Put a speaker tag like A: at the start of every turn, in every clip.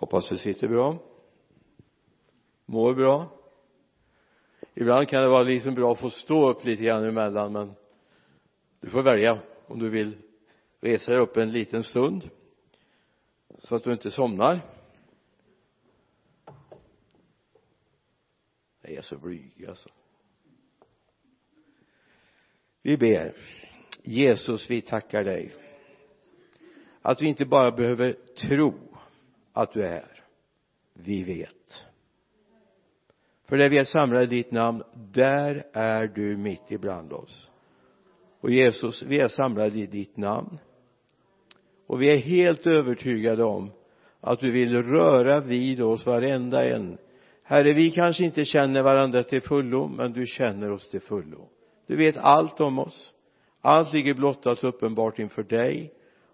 A: hoppas du sitter bra. Mår bra. Ibland kan det vara liksom bra att få stå upp lite grann emellan men du får välja om du vill resa dig upp en liten stund så att du inte somnar. Jag är så blyg alltså. Vi ber. Jesus vi tackar dig att vi inte bara behöver tro att du är här. Vi vet. För där vi är samlade i ditt namn där är du mitt ibland oss. Och Jesus vi är samlade i ditt namn. Och vi är helt övertygade om att du vill röra vid oss varenda en. Herre vi kanske inte känner varandra till fullo men du känner oss till fullo. Du vet allt om oss. Allt ligger blottat uppenbart inför dig.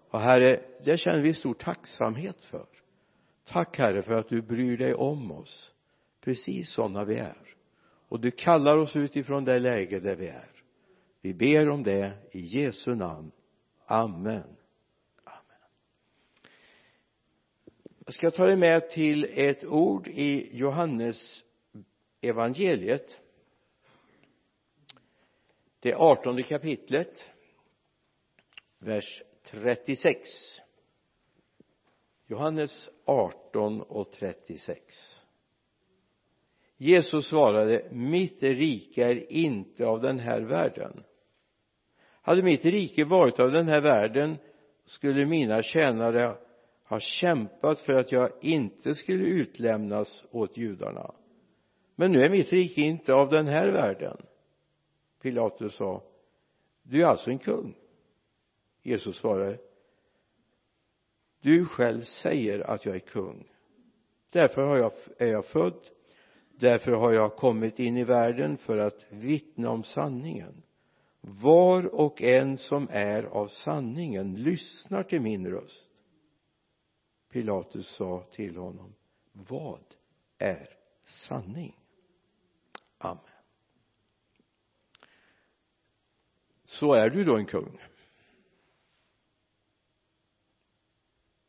A: Och herre det känner vi stor tacksamhet för tack herre för att du bryr dig om oss precis sådana vi är. Och du kallar oss utifrån det läge där vi är. Vi ber om det i Jesu namn. Amen. Amen. Jag ska ta dig med till ett ord i Johannes evangeliet. Det artonde kapitlet vers 36 Johannes 18 och 36 Jesus svarade mitt rike är inte av den här världen. Hade mitt rike varit av den här världen skulle mina tjänare ha kämpat för att jag inte skulle utlämnas åt judarna. Men nu är mitt rike inte av den här världen. Pilatus sa du är alltså en kung. Jesus svarade du själv säger att jag är kung. Därför har jag, är jag född. Därför har jag kommit in i världen för att vittna om sanningen. Var och en som är av sanningen lyssnar till min röst. Pilatus sa till honom vad är sanning? Amen. Så är du då en kung.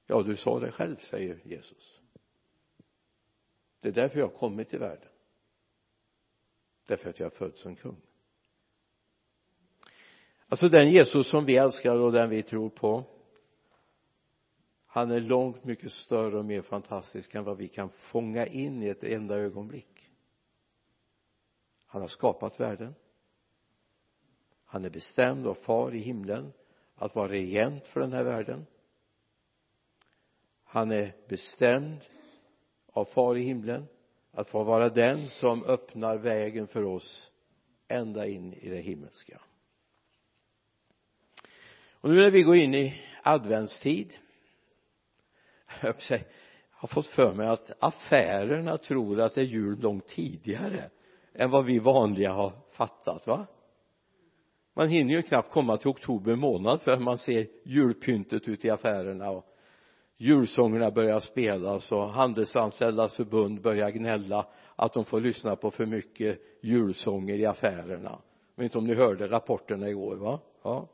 A: Ja du sa det själv säger Jesus. Det är därför jag har kommit till världen. Därför att jag är född som kung. Alltså den Jesus som vi älskar och den vi tror på han är långt mycket större och mer fantastisk än vad vi kan fånga in i ett enda ögonblick. Han har skapat världen. Han är bestämd av far i himlen. Att vara regent för den här världen han är bestämd av far i himlen att få vara den som öppnar vägen för oss ända in i det himmelska. Och nu när vi går in i adventstid jag har fått för mig att affärerna tror att det är jul långt tidigare än vad vi vanliga har fattat va? Man hinner ju knappt komma till oktober månad förrän man ser julpyntet ute i affärerna och julsångerna börjar spelas och handelsanställdas förbund börjar gnälla att de får lyssna på för mycket julsånger i affärerna. Jag vet inte om ni hörde rapporterna igår va? Ja.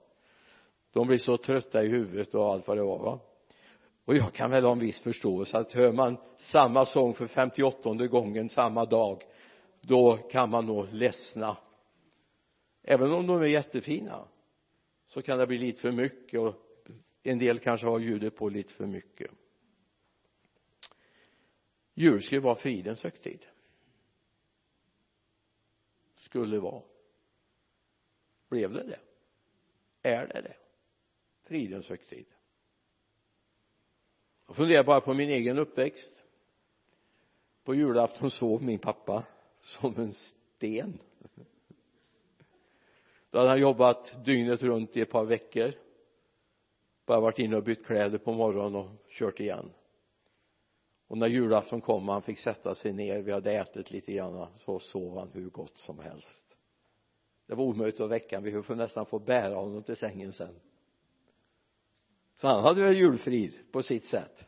A: De blir så trötta i huvudet och allt vad det var va? Och jag kan väl ha en viss förståelse att hör man samma sång för 58 gången samma dag då kan man nog ledsna. Även om de är jättefina så kan det bli lite för mycket och en del kanske har ljudet på lite för mycket. Jul skulle vara fridens högtid. Skulle vara. Blev det det? Är det det? Fridens högtid. Jag funderar bara på min egen uppväxt. På julafton sov min pappa som en sten. Då hade han jobbat dygnet runt i ett par veckor bara varit inne och bytt kläder på morgonen och kört igen. Och när julafton kom och han fick sätta sig ner vi hade ätit lite grann så sov han hur gott som helst. Det var omöjligt att väcka vi höll nästan få bära honom till sängen sen. Så han hade väl julfrid på sitt sätt.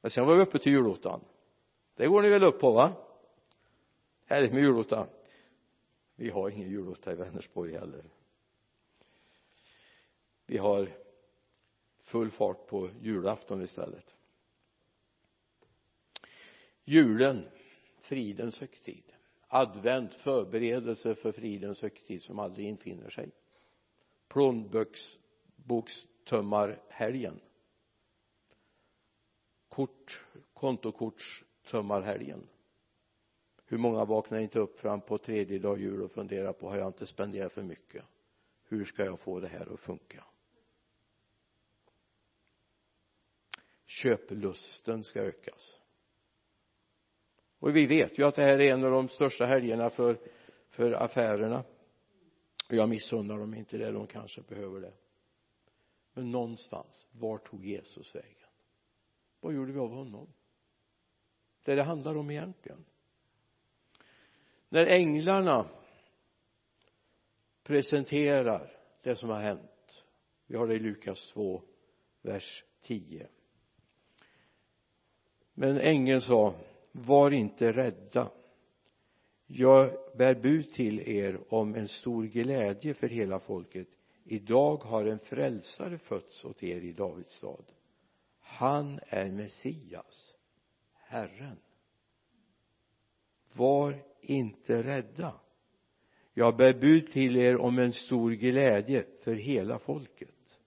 A: Men sen var vi uppe till julottan. Det går ni väl upp på va? Härligt med julotta. Vi har ingen julotta i Vänersborg heller. Vi har full fart på julafton istället. Julen fridens högtid. Advent förberedelse för fridens högtid som aldrig infinner sig. Plånbokstömmarhelgen kort kontokortstömmarhelgen hur många vaknar inte upp fram på tredje dag jul och funderar på har jag inte spenderat för mycket? Hur ska jag få det här att funka? Köplusten ska ökas. Och vi vet ju att det här är en av de största helgerna för för affärerna. Och jag missunnar dem inte det de kanske behöver det. Men någonstans var tog Jesus vägen? Vad gjorde vi av honom? Det det handlar om egentligen. När änglarna presenterar det som har hänt. Vi har det i Lukas 2 vers 10 men ängeln sa var inte rädda. Jag bär bud till er om en stor glädje för hela folket. Idag har en frälsare fötts åt er i Davids stad. Han är Messias Herren. Var inte rädda. Jag bär bud till er om en stor glädje för hela folket.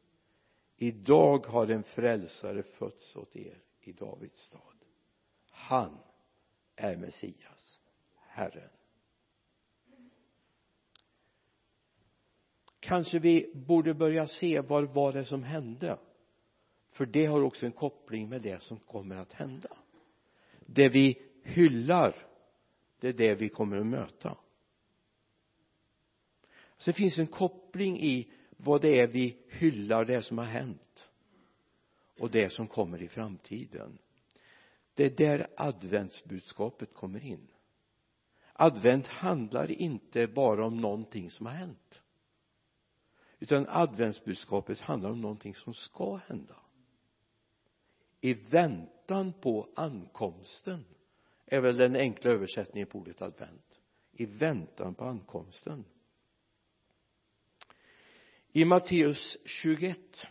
A: Idag har en frälsare fötts åt er i Davids stad han är Messias Herren. Kanske vi borde börja se vad var det som hände. För det har också en koppling med det som kommer att hända. Det vi hyllar det är det vi kommer att möta. Så det finns en koppling i vad det är vi hyllar det som har hänt och det som kommer i framtiden det är där adventsbudskapet kommer in. Advent handlar inte bara om någonting som har hänt. Utan adventsbudskapet handlar om någonting som ska hända. I väntan på ankomsten är väl den enkla översättningen på ordet advent. I väntan på ankomsten. I Matteus 21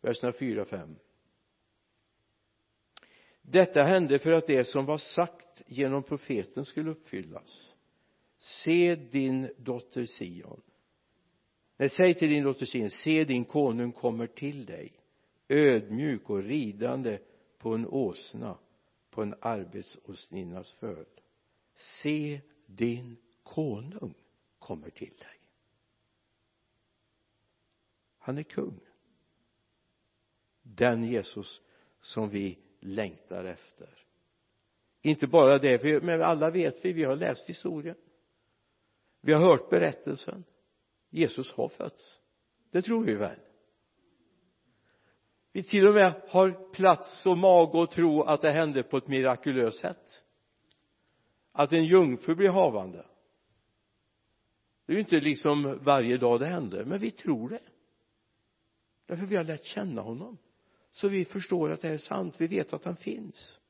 A: verserna 4 och 5 detta hände för att det som var sagt genom profeten skulle uppfyllas. Se din dotter Sion. Nej säg till din dotter Sion se din konung kommer till dig ödmjuk och ridande på en åsna på en arbetsåsninnas föl. Se din konung kommer till dig. Han är kung. Den Jesus som vi längtar efter. Inte bara det men alla vet vi vi har läst historien. Vi har hört berättelsen. Jesus har fötts. Det tror vi väl. Vi till och med har plats och mage att tro att det hände på ett mirakulöst sätt. Att en jungfru blir havande. Det är ju inte liksom varje dag det händer men vi tror det. Därför vi har lärt känna honom så vi förstår att det är sant. Vi vet att han finns.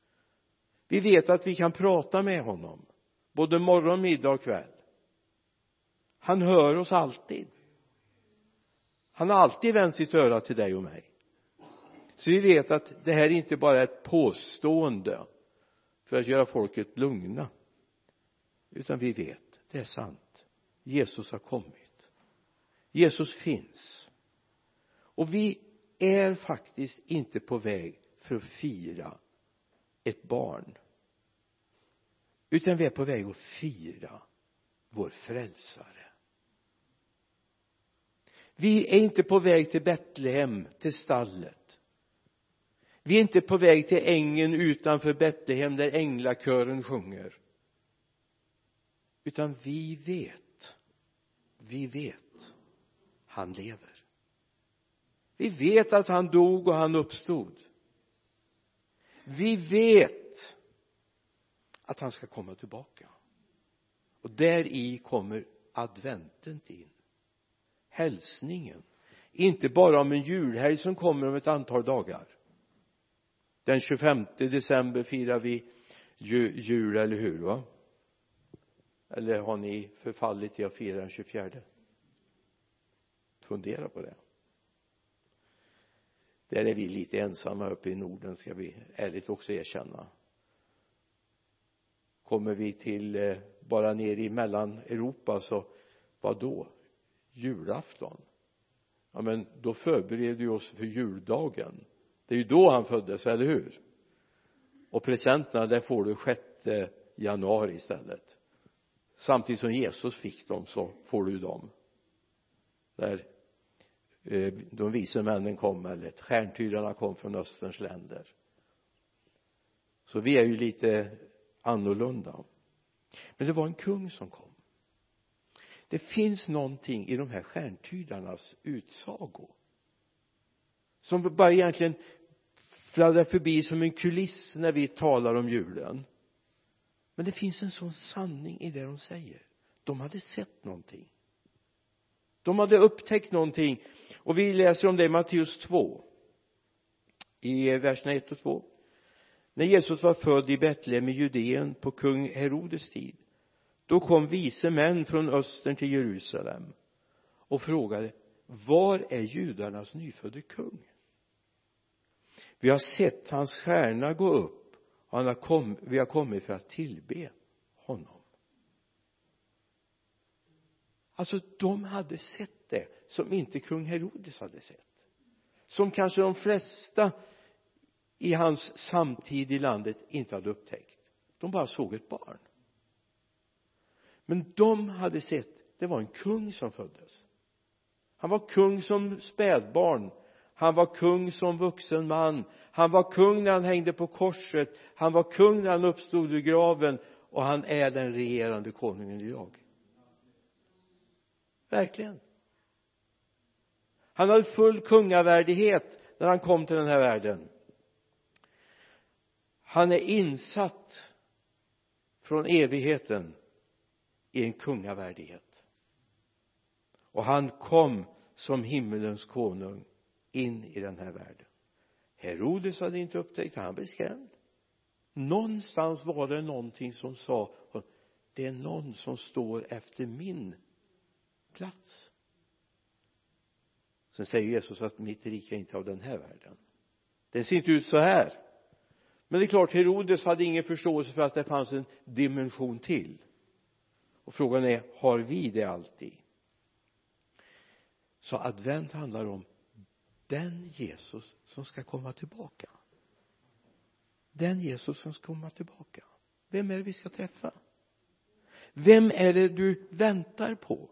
A: Vi vet att vi kan prata med honom både morgon, middag och kväll. Han hör oss alltid. Han har alltid vänt sitt öra till dig och mig. Så vi vet att det här inte bara är ett påstående för att göra folket lugna utan vi vet det är sant. Jesus har kommit. Jesus finns. Och vi är faktiskt inte på väg för att fira ett barn utan vi är på väg att fira vår frälsare. Vi är inte på väg till Betlehem, till stallet. Vi är inte på väg till ängen utanför Betlehem där änglakören sjunger. Utan vi vet vi vet han lever vi vet att han dog och han uppstod. Vi vet att han ska komma tillbaka. Och där i kommer adventen in. Hälsningen. Inte bara om en julhelg som kommer om ett antal dagar. Den 25 december firar vi jul, eller hur va? Eller har ni förfallit till att fira den 24 fundera på det där är vi lite ensamma uppe i Norden ska vi ärligt också erkänna. Kommer vi till eh, bara ner i Mellaneuropa så vad då? Julafton? Ja men då förbereder vi oss för juldagen. Det är ju då han föddes, eller hur? Och presenterna där får du 6 januari istället. Samtidigt som Jesus fick dem så får du dem. Där Eh, de vise männen kom eller stjärntydarna kom från österns länder. Så vi är ju lite annorlunda. Men det var en kung som kom. Det finns någonting i de här stjärntydarnas utsago som bara egentligen fladdrar förbi som en kuliss när vi talar om julen. Men det finns en sån sanning i det de säger. De hade sett någonting de hade upptäckt någonting. Och vi läser om det i Matteus 2 i verserna 1 och 2 när Jesus var född i Betlehem i Judeen på kung Herodes tid då kom vise män från östern till Jerusalem och frågade var är judarnas nyfödde kung? Vi har sett hans stjärna gå upp. Och han har kom, vi har kommit för att tillbe honom alltså de hade sett det som inte kung Herodes hade sett. Som kanske de flesta i hans samtid i landet inte hade upptäckt. De bara såg ett barn. Men de hade sett det var en kung som föddes. Han var kung som spädbarn. Han var kung som vuxen man. Han var kung när han hängde på korset. Han var kung när han uppstod ur graven. Och han är den regerande konungen idag verkligen. Han hade full kungavärdighet när han kom till den här världen. Han är insatt från evigheten i en kungavärdighet. Och han kom som himmelens konung in i den här världen. Herodes hade inte upptäckt han blev skrämd. Någonstans var det någonting som sa det är någon som står efter min plats. Sen säger Jesus att mitt rike är inte av den här världen. Det ser inte ut så här. Men det är klart Herodes hade ingen förståelse för att det fanns en dimension till. Och frågan är har vi det alltid? Så advent handlar om den Jesus som ska komma tillbaka. Den Jesus som ska komma tillbaka. Vem är det vi ska träffa? Vem är det du väntar på?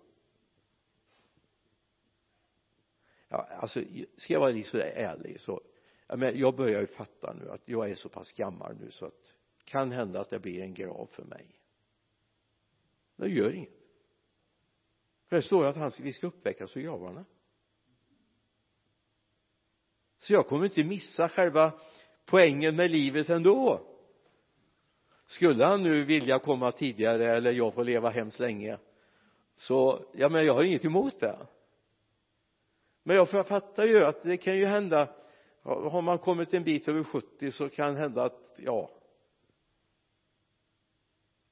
A: Ja alltså ska jag vara lite sådär ärlig så ja, men jag börjar ju fatta nu att jag är så pass gammal nu så att kan hända att det blir en grav för mig. Men det gör inget. För det står att han, vi ska uppväckas ur gravarna. Så jag kommer inte missa själva poängen med livet ändå. Skulle han nu vilja komma tidigare eller jag får leva hemskt länge så ja men jag har inget emot det men jag fattar ju att det kan ju hända har man kommit en bit över 70 så kan det hända att ja.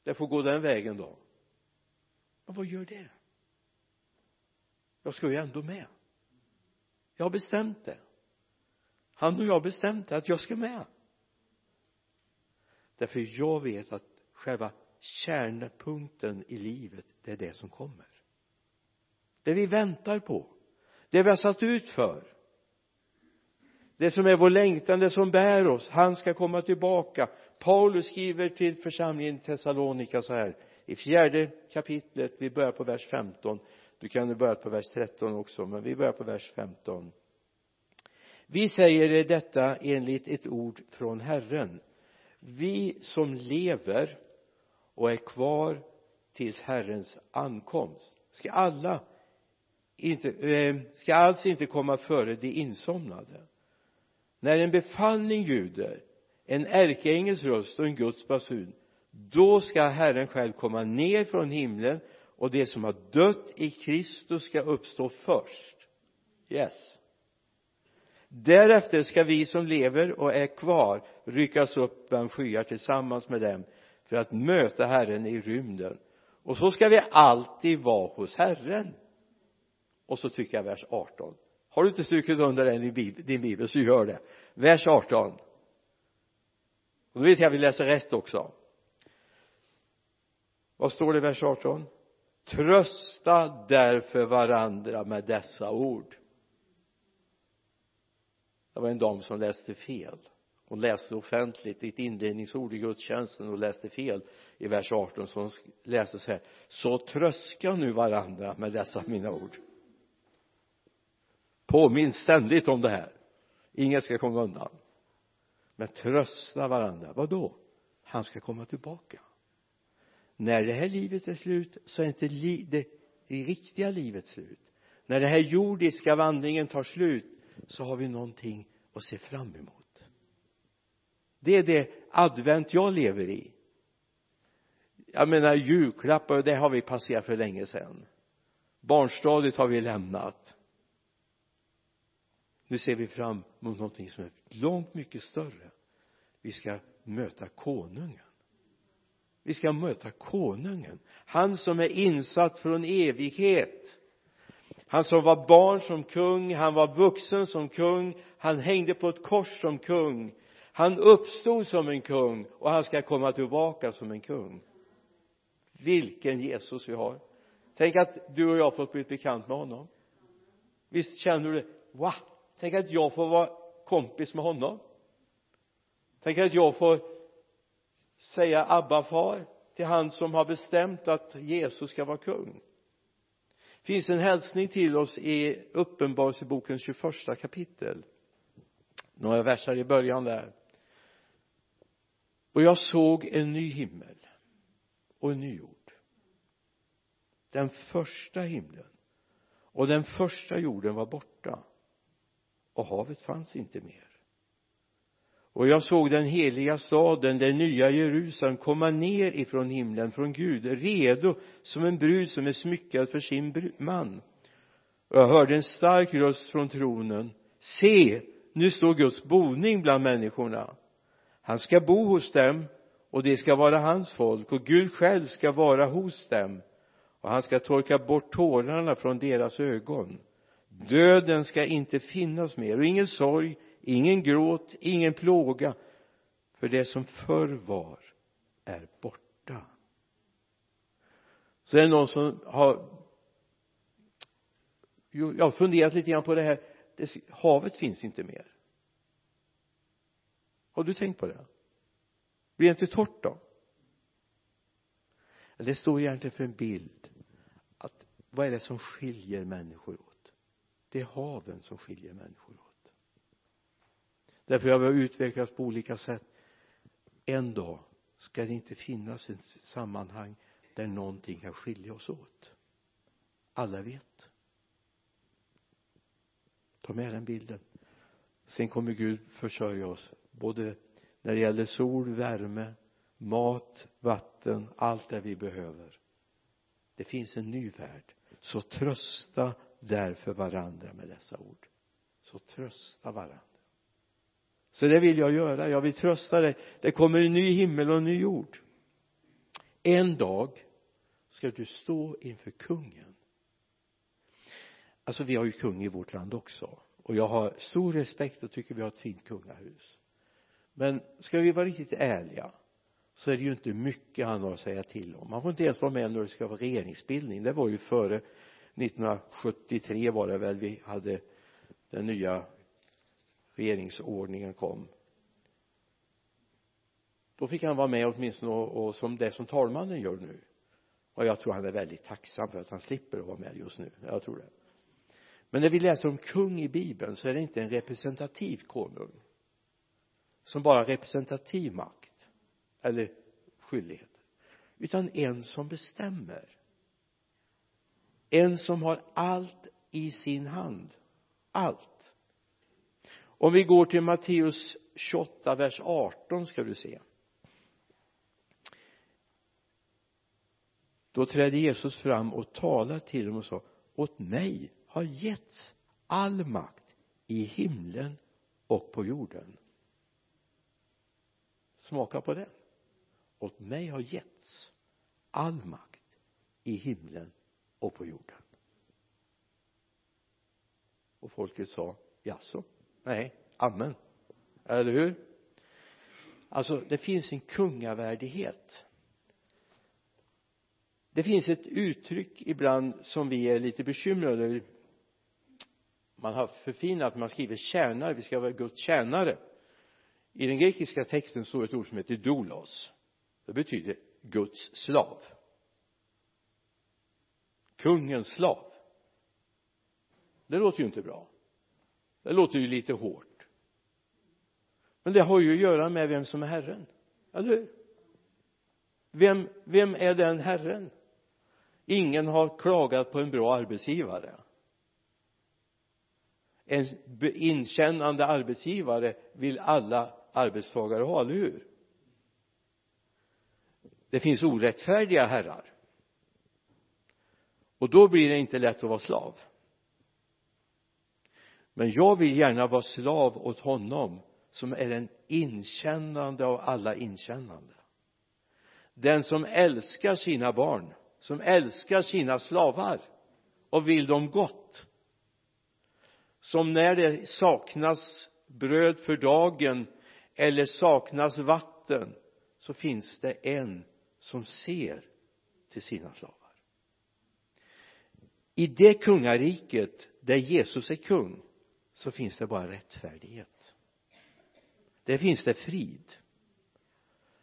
A: Det får gå den vägen då. Men vad gör det? Jag ska ju ändå med. Jag har bestämt det. Han och jag har bestämt det att jag ska med. Därför jag vet att själva kärnpunkten i livet det är det som kommer. Det vi väntar på det vi har satt ut för. Det som är vår längtan, det som bär oss, han ska komma tillbaka. Paulus skriver till församlingen Thessalonika så här i fjärde kapitlet, vi börjar på vers 15 du kan börja på vers 13 också men vi börjar på vers 15 vi säger detta enligt ett ord från Herren. Vi som lever och är kvar tills Herrens ankomst. Ska alla inte, eh, ska alls inte komma före de insomnade. När en befallning ljuder en ärkeängels röst och en Guds basun då ska Herren själv komma ner från himlen och det som har dött i Kristus ska uppstå först. Yes. Därefter ska vi som lever och är kvar ryckas upp bland skyar tillsammans med dem för att möta Herren i rymden. Och så ska vi alltid vara hos Herren och så tycker jag vers 18 har du inte strukit under den i din bibel så gör det. Vers 18 och då vet jag att vi läser rätt också. Vad står det i vers 18 trösta därför varandra med dessa ord. Det var en dam som läste fel. Hon läste offentligt ett inledningsord i gudstjänsten och läste fel i vers 18 så hon läste så här så tröska nu varandra med dessa mina ord påminn ständigt om det här. Ingen ska komma undan. Men trösta varandra. Vad då han ska komma tillbaka. När det här livet är slut så är inte li det, det riktiga livet slut. När den här jordiska vandringen tar slut så har vi någonting att se fram emot. Det är det advent jag lever i. Jag menar julklappar det har vi passerat för länge sedan. Barnstadiet har vi lämnat nu ser vi fram mot någonting som är långt mycket större. Vi ska möta konungen. Vi ska möta konungen. Han som är insatt från evighet. Han som var barn som kung han var vuxen som kung han hängde på ett kors som kung. Han uppstod som en kung och han ska komma tillbaka som en kung. Vilken Jesus vi har. Tänk att du och jag fått bli bekant med honom. Visst känner du det? Wow! Tänk att jag får vara kompis med honom. Tänk att jag får säga Abba far till han som har bestämt att Jesus ska vara kung. Det finns en hälsning till oss i uppenbarelsebokens 21 kapitel. Några verser i början där. Och jag såg en ny himmel och en ny jord. Den första himlen och den första jorden var borta och havet fanns inte mer. Och jag såg den heliga staden, den nya Jerusalem komma ner ifrån himlen från Gud redo som en brud som är smyckad för sin man. Och jag hörde en stark röst från tronen. Se nu står Guds boning bland människorna. Han ska bo hos dem och det ska vara hans folk och Gud själv ska vara hos dem. Och han ska torka bort tårarna från deras ögon döden ska inte finnas mer. Och ingen sorg ingen gråt, ingen plåga. För det som förr var är borta. Så är det någon som har jag har funderat lite grann på det här. Det, havet finns inte mer. Har du tänkt på det? Blir det inte torrt då? Det står egentligen för en bild att vad är det som skiljer människor åt? Det är haven som skiljer människor åt. Därför har vi utvecklats på olika sätt. En dag ska det inte finnas ett sammanhang där någonting kan skilja oss åt. Alla vet. Ta med den bilden. Sen kommer Gud försörja oss både när det gäller sol, värme, mat, vatten, allt det vi behöver. Det finns en ny värld. Så trösta därför varandra med dessa ord. Så trösta varandra. Så det vill jag göra. Jag vill trösta dig. Det kommer en ny himmel och en ny jord. En dag ska du stå inför kungen. Alltså vi har ju kung i vårt land också. Och jag har stor respekt och tycker vi har ett fint kungahus. Men ska vi vara riktigt ärliga så är det ju inte mycket han har att säga till om. Han får inte ens vara med när det ska vara regeringsbildning. Det var ju före 1973 var det väl vi hade den nya regeringsordningen kom. Då fick han vara med åtminstone och, och som det som talmannen gör nu. Och jag tror han är väldigt tacksam för att han slipper att vara med just nu. Jag tror det. Men när vi läser om kung i bibeln så är det inte en representativ konung som bara representativ makt eller skyldighet. utan en som bestämmer en som har allt i sin hand. Allt. Om vi går till Matteus 28 vers 18 ska du se. Då trädde Jesus fram och talade till dem och sa åt mig har getts all makt i himlen och på jorden. Smaka på den. Åt mig har getts all makt i himlen och på jorden. Och folket sa jaså? Nej amen. Eller hur? Alltså det finns en kungavärdighet det finns ett uttryck ibland som vi är lite bekymrade över. Man har förfinat, man skriver tjänare, vi ska vara Guds tjänare. I den grekiska texten står ett ord som heter doulos. Det betyder Guds slav kungens slav. Det låter ju inte bra. Det låter ju lite hårt. Men det har ju att göra med vem som är herren. Eller hur? Vem, vem är den herren? Ingen har klagat på en bra arbetsgivare. En inkännande arbetsgivare vill alla arbetstagare ha, eller hur? Det finns orättfärdiga herrar och då blir det inte lätt att vara slav. Men jag vill gärna vara slav åt honom som är den inkännande av alla inkännande. Den som älskar sina barn som älskar sina slavar och vill dem gott. Som när det saknas bröd för dagen eller saknas vatten så finns det en som ser till sina slavar i det kungariket där Jesus är kung så finns det bara rättfärdighet. Där finns det frid.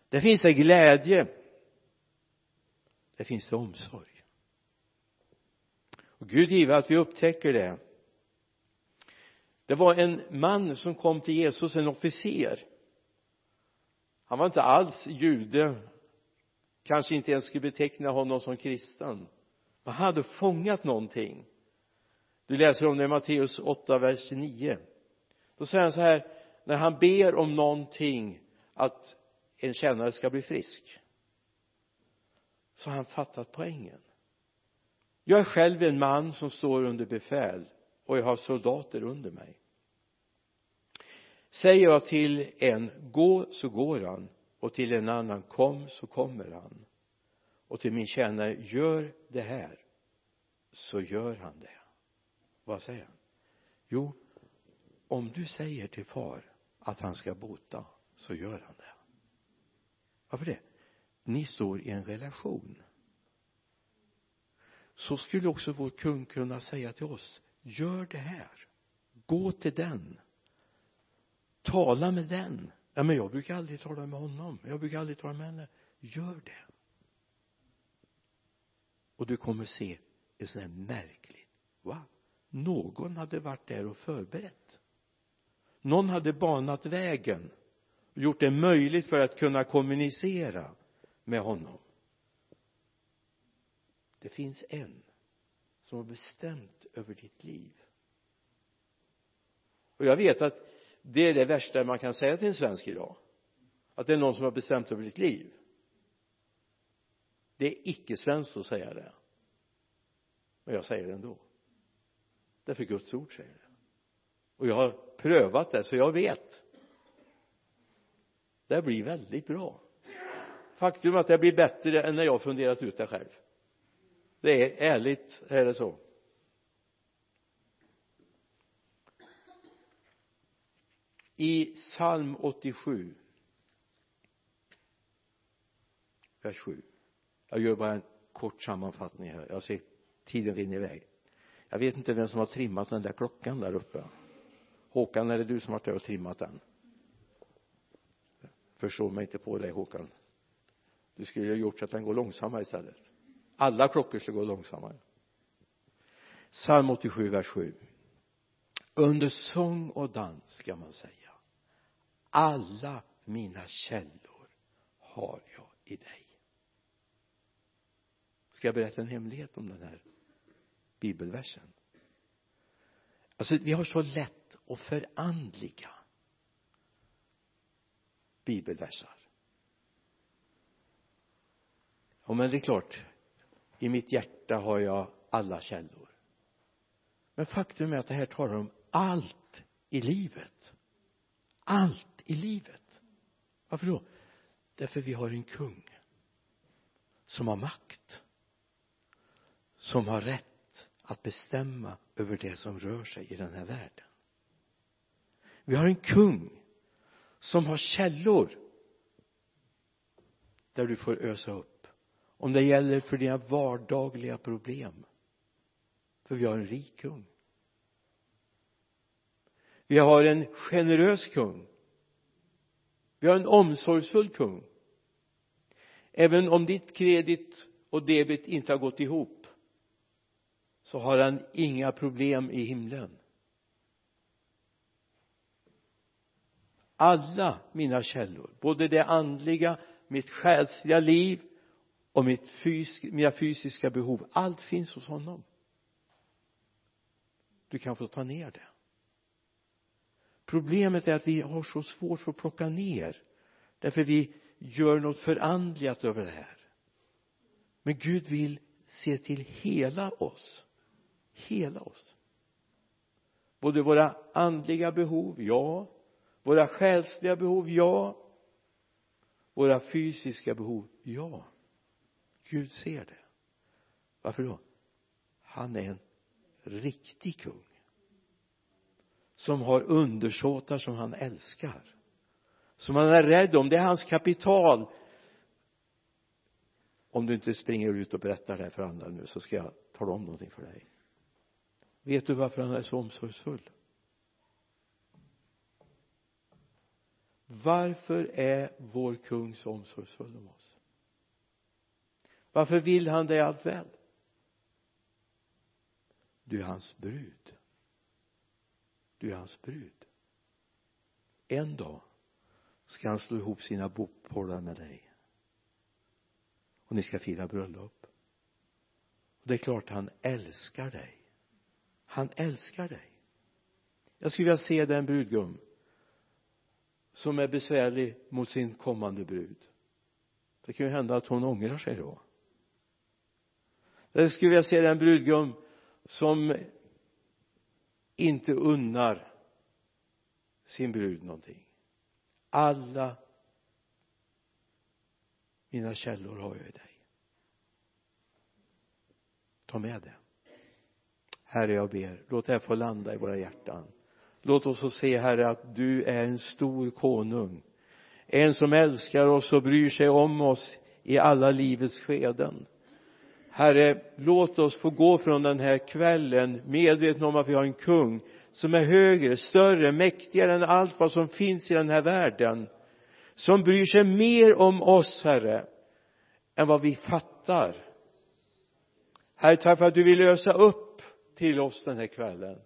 A: Där finns det glädje. Där finns det omsorg. Och Gud give att vi upptäcker det. Det var en man som kom till Jesus, en officer. Han var inte alls jude. Kanske inte ens skulle beteckna honom som kristen han hade fångat någonting. Du läser om det i Matteus 8 vers 9 då säger han så här när han ber om någonting att en tjänare ska bli frisk. Så har han fattat poängen. Jag är själv en man som står under befäl och jag har soldater under mig. Säger jag till en gå så går han och till en annan kom så kommer han och till min tjänare gör det här. Så gör han det. Vad säger han? Jo om du säger till far att han ska bota så gör han det. Varför det? Ni står i en relation. Så skulle också vår kung kunna säga till oss gör det här. Gå till den. Tala med den. Ja men jag brukar aldrig tala med honom. Jag brukar aldrig tala med henne. Gör det och du kommer se är sån här märkligt va? Någon hade varit där och förberett. Någon hade banat vägen och gjort det möjligt för att kunna kommunicera med honom. Det finns en som har bestämt över ditt liv. Och jag vet att det är det värsta man kan säga till en svensk idag. Att det är någon som har bestämt över ditt liv det är icke svenskt att säga det. Men jag säger det ändå. Därför Guds ord säger det. Och jag har prövat det så jag vet. Det blir väldigt bra. Faktum är att det blir bättre än när jag funderat ut det själv. Det är ärligt är det så? I psalm 87 vers 7 jag gör bara en kort sammanfattning här. Jag ser tiden rinner iväg. Jag vet inte vem som har trimmat den där klockan där uppe. Håkan är det du som har varit där och trimmat den? Förstår mig inte på dig Håkan. Du skulle ha gjort så att den går långsammare istället. Alla klockor skulle gå långsammare. Psalm 87 vers 7 under sång och dans ska man säga alla mina källor har jag i dig ska jag berätta en hemlighet om den här bibelversen? Alltså vi har så lätt att förandliga bibelversar. Ja men det är klart i mitt hjärta har jag alla källor. Men faktum är att det här talar om allt i livet. Allt i livet. Varför då? Därför vi har en kung som har makt som har rätt att bestämma över det som rör sig i den här världen. Vi har en kung som har källor där du får ösa upp. Om det gäller för dina vardagliga problem. För vi har en rik kung. Vi har en generös kung. Vi har en omsorgsfull kung. Även om ditt kredit och debet inte har gått ihop så har han inga problem i himlen. Alla mina källor både det andliga mitt själsliga liv och mitt fys mina fysiska behov allt finns hos honom. Du kan få ta ner det. Problemet är att vi har så svårt för att plocka ner därför vi gör något förandligat över det här. Men Gud vill se till hela oss hela oss. Både våra andliga behov, ja. Våra själsliga behov, ja. Våra fysiska behov, ja. Gud ser det. Varför då? Han är en riktig kung. Som har undersåtar som han älskar. Som han är rädd om. Det är hans kapital. Om du inte springer ut och berättar det här för andra nu så ska jag tala om någonting för dig vet du varför han är så omsorgsfull? Varför är vår kung så omsorgsfull om oss? Varför vill han dig allt väl? Du är hans brud. Du är hans brud. En dag ska han slå ihop sina bopålar med dig. Och ni ska fira bröllop. Och det är klart han älskar dig han älskar dig. Jag skulle vilja se den brudgum som är besvärlig mot sin kommande brud. Det kan ju hända att hon ångrar sig då. Jag skulle vilja se den brudgum som inte unnar sin brud någonting. Alla mina källor har jag i dig. Ta med det herre jag ber låt det här få landa i våra hjärtan. Låt oss få se herre att du är en stor konung. En som älskar oss och bryr sig om oss i alla livets skeden. Herre låt oss få gå från den här kvällen medvetna om att vi har en kung som är högre, större, mäktigare än allt vad som finns i den här världen som bryr sig mer om oss herre än vad vi fattar. Herre tack för att du vill ösa upp till oss den här kvällen.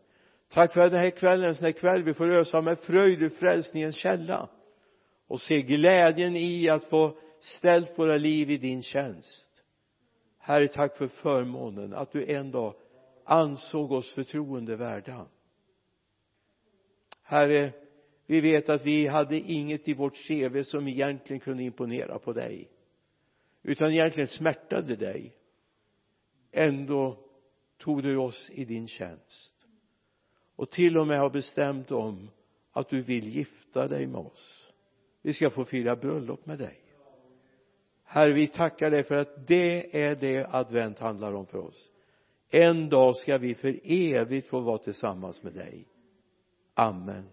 A: Tack för den här kvällen en sån här kväll vi får ösa med fröjd ur frälsningens källa och se glädjen i att få ställt våra liv i din tjänst. Herre tack för förmånen att du en dag ansåg oss förtroendevärda herre vi vet att vi hade inget i vårt CV som egentligen kunde imponera på dig utan egentligen smärtade dig. Ändå tog du oss i din tjänst. Och till och med har bestämt om att du vill gifta dig med oss. Vi ska få fira bröllop med dig. Herre vi tackar dig för att det är det advent handlar om för oss. En dag ska vi för evigt få vara tillsammans med dig. Amen.